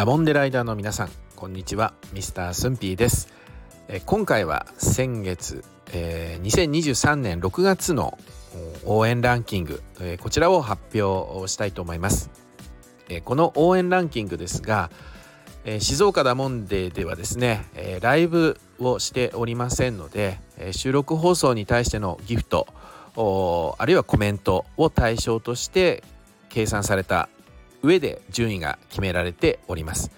ダモンデライダーの皆さんこんにちは。ミスタースンピーです。え今回は先月、えー、2023年6月の応援ランキング、えー、こちらを発表したいと思います、えー、この応援ランキングですが、えー、静岡ダモンデーではですね、えー、ライブをしておりませんので、えー、収録放送に対してのギフトあるいはコメントを対象として計算された上で順位が決められております。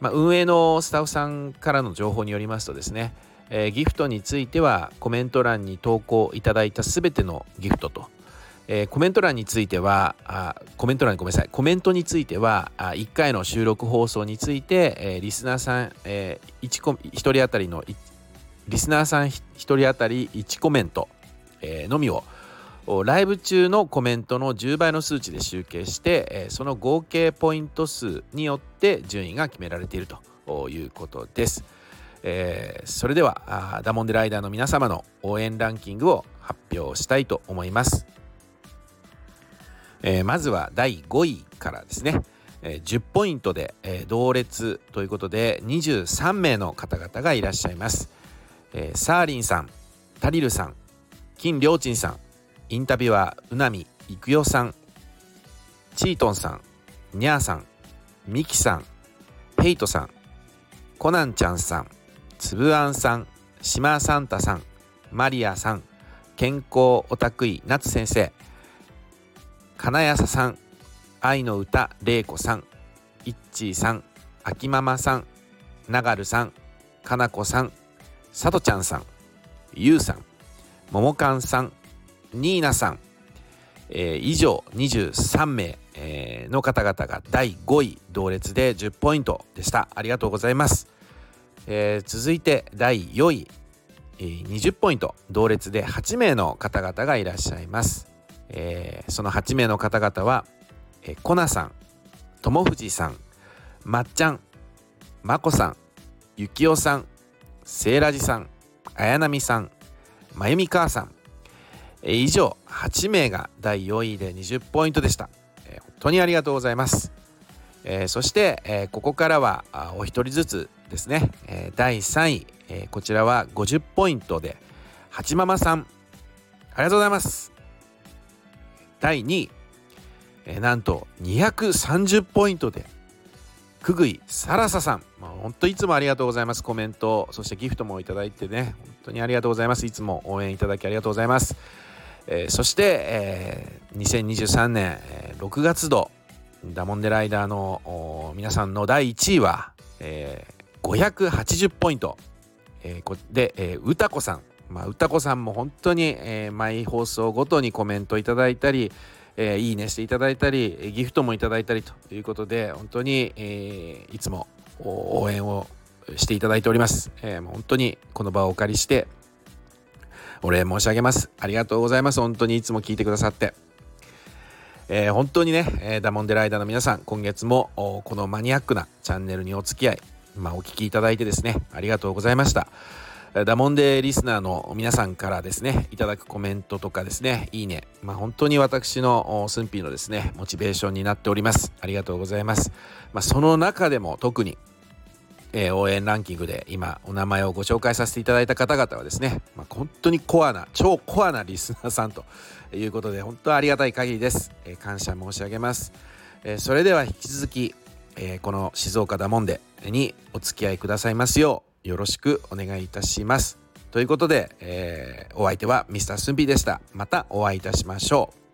まあ、運営のスタッフさんからの情報によりますとですね、えー、ギフトについてはコメント欄に投稿いただいた全てのギフトと、えー、コメント欄についてはあコメント欄ごめんなさいコメントについてはあ1回の収録放送について、えー、リスナーさん、えー、1, 1人当たりのリスナーさん1人当たり1コメント、えー、のみをライブ中のコメントの10倍の数値で集計してその合計ポイント数によって順位が決められているということです。えー、それではダモンデライダーの皆様の応援ランキングを発表したいと思います。えー、まずは第5位からですね。えー、10ポイントで、えー、同列ということで23名の方々がいらっしゃいます。えー、サーリンさん、タリルさん、金良鎮さん、インタビュアーうなみいくよさんチートンさんにゃーさんミキさんヘイトさんコナンちゃんさんつぶあんさんしまサンタさんマリアさん健康オタクイ夏先生金谷ささん愛の歌れいこさんいっちーさんあきママさんながるさんかなこさんさとちゃんさんゆうさんももかんさんニーナさん、えー、以上23名、えー、の方々が第5位同列で10ポイントでした。ありがとうございます、えー、続いて第4位、えー、20ポイント同列で8名の方々がいらっしゃいます、えー、その8名の方々は、えー、コナさん友藤さんまっちゃんまこさんゆきおさんせいらじさん綾波さんまゆみ母さん以上8名が第4位で20ポイントでした、え本当にありがとうございます、えそして、えここからはお一人ずつですね、え第3位、えこちらは50ポイントで八ママさん。ありがとうございます。第2位、えなんと230ポイントでくぐいサラサさん、まあ、本当いつもありがとうございます。コメントそしてギフトもいただいてね。本当にありがとうございます。いつも応援いただきありがとうございます。えー、そして、えー、2023年、えー、6月度ダモンデライダーの皆さんの第1位は、えー、580ポイント、えー、で、えー、歌子さん。まあ、歌子さんも本当に、えー、毎放送ごとにコメントいただいたり、えー、いいねしていただいたりギフトもいただいたりということで本当に、えー、いつも応援をしていただいております、えー、本当にこの場をお借りしてお礼申し上げます。ありがとうございます。本当にいつも聞いてくださって。えー、本当にね、え、ダモンデライダーの皆さん、今月もこのマニアックなチャンネルにお付き合い、まあ、お聞きいただいてですね、ありがとうございました。ダモンデリスナーの皆さんからですね、いただくコメントとかですね、いいね、まあ、本当に私のスンピーのですね、モチベーションになっております。ありがとうございます。まあ、その中でも特にえー、応援ランキングで今お名前をご紹介させていただいた方々はですね、まあ、本当にコアな超コアなリスナーさんということで本当ありがたい限りです、えー、感謝申し上げます、えー、それでは引き続き、えこの静岡だもんでにお付き合いくださいますようよろしくお願いいたします。ということで、えお相手はミスタースンピーでした。またお会いいたしましょう。